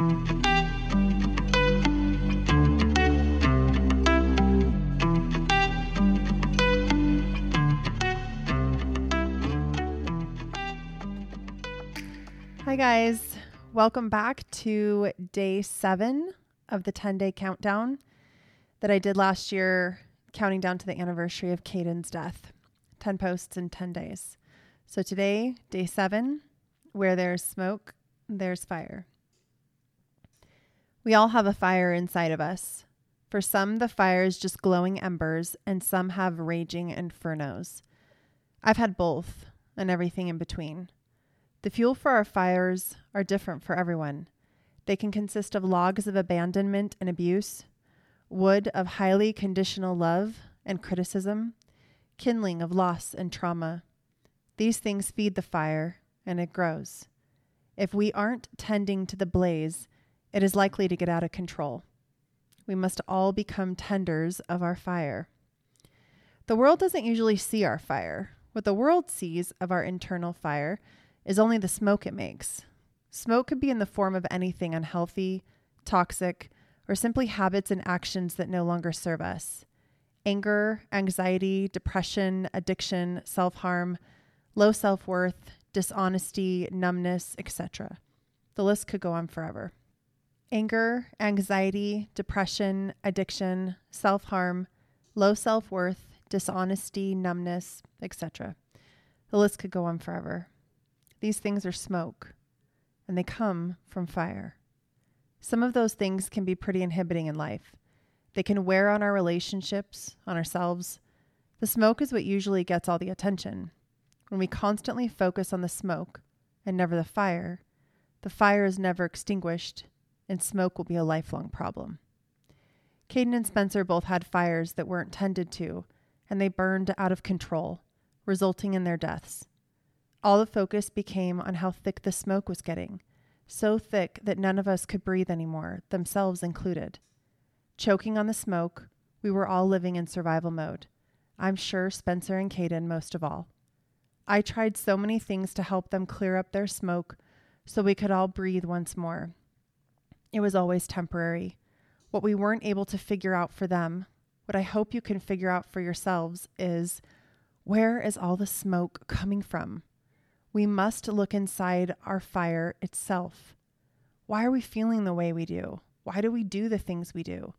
Hi, guys. Welcome back to day seven of the 10 day countdown that I did last year, counting down to the anniversary of Caden's death 10 posts in 10 days. So today, day seven, where there's smoke, there's fire. We all have a fire inside of us. For some, the fire is just glowing embers, and some have raging infernos. I've had both and everything in between. The fuel for our fires are different for everyone. They can consist of logs of abandonment and abuse, wood of highly conditional love and criticism, kindling of loss and trauma. These things feed the fire, and it grows. If we aren't tending to the blaze, it is likely to get out of control. We must all become tenders of our fire. The world doesn't usually see our fire. What the world sees of our internal fire is only the smoke it makes. Smoke could be in the form of anything unhealthy, toxic, or simply habits and actions that no longer serve us. Anger, anxiety, depression, addiction, self harm, low self worth, dishonesty, numbness, etc. The list could go on forever. Anger, anxiety, depression, addiction, self harm, low self worth, dishonesty, numbness, etc. The list could go on forever. These things are smoke, and they come from fire. Some of those things can be pretty inhibiting in life. They can wear on our relationships, on ourselves. The smoke is what usually gets all the attention. When we constantly focus on the smoke and never the fire, the fire is never extinguished, and smoke will be a lifelong problem. Caden and Spencer both had fires that weren't tended to, and they burned out of control, resulting in their deaths. All the focus became on how thick the smoke was getting, so thick that none of us could breathe anymore, themselves included. Choking on the smoke, we were all living in survival mode. I'm sure Spencer and Caden most of all. I tried so many things to help them clear up their smoke so we could all breathe once more. It was always temporary. What we weren't able to figure out for them, what I hope you can figure out for yourselves, is where is all the smoke coming from? We must look inside our fire itself. Why are we feeling the way we do? Why do we do the things we do?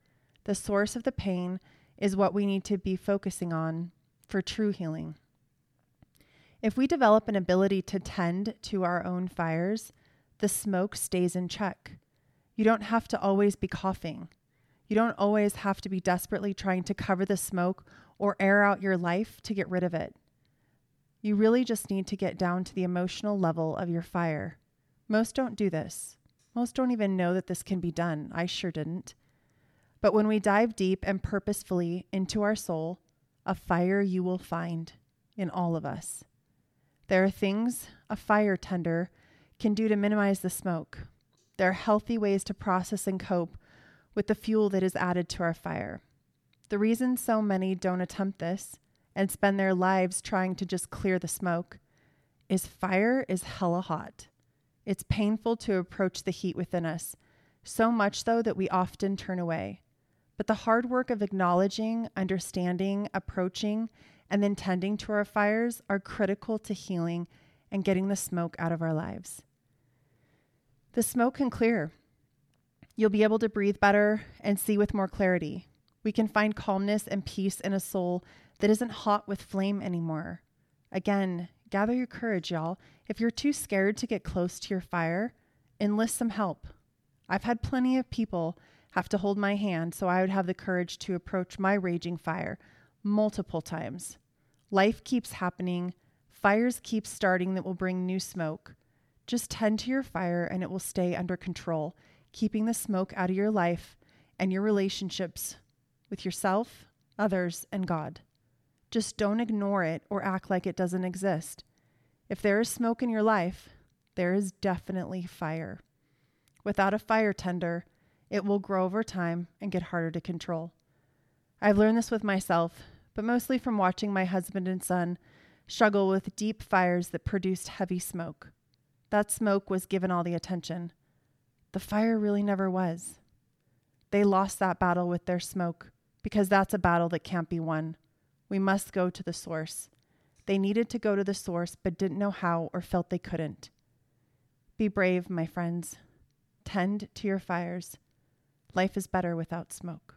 The source of the pain is what we need to be focusing on for true healing. If we develop an ability to tend to our own fires, the smoke stays in check. You don't have to always be coughing. You don't always have to be desperately trying to cover the smoke or air out your life to get rid of it. You really just need to get down to the emotional level of your fire. Most don't do this. Most don't even know that this can be done. I sure didn't. But when we dive deep and purposefully into our soul, a fire you will find in all of us. There are things a fire tender can do to minimize the smoke. There are healthy ways to process and cope with the fuel that is added to our fire. The reason so many don't attempt this and spend their lives trying to just clear the smoke is fire is hella hot. It's painful to approach the heat within us, so much though that we often turn away. But the hard work of acknowledging, understanding, approaching, and then tending to our fires are critical to healing and getting the smoke out of our lives. The smoke can clear. You'll be able to breathe better and see with more clarity. We can find calmness and peace in a soul that isn't hot with flame anymore. Again, gather your courage, y'all. If you're too scared to get close to your fire, enlist some help. I've had plenty of people have to hold my hand so I would have the courage to approach my raging fire multiple times. Life keeps happening, fires keep starting that will bring new smoke. Just tend to your fire and it will stay under control, keeping the smoke out of your life and your relationships with yourself, others, and God. Just don't ignore it or act like it doesn't exist. If there is smoke in your life, there is definitely fire. Without a fire tender, it will grow over time and get harder to control. I've learned this with myself, but mostly from watching my husband and son struggle with deep fires that produced heavy smoke. That smoke was given all the attention. the fire really never was. They lost that battle with their smoke because that's a battle that can't be won. We must go to the source. They needed to go to the source but didn't know how or felt they couldn't. Be brave, my friends. Tend to your fires. Life is better without smoke.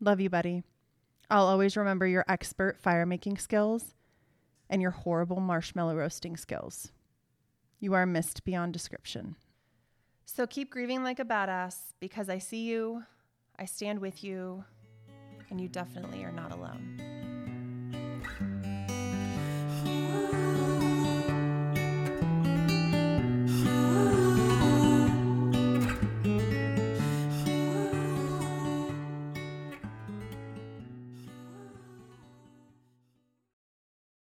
Love you, buddy. I'll always remember your expert fire making skills and your horrible marshmallow roasting skills. You are missed beyond description. So keep grieving like a badass because I see you, I stand with you, and you definitely are not alone.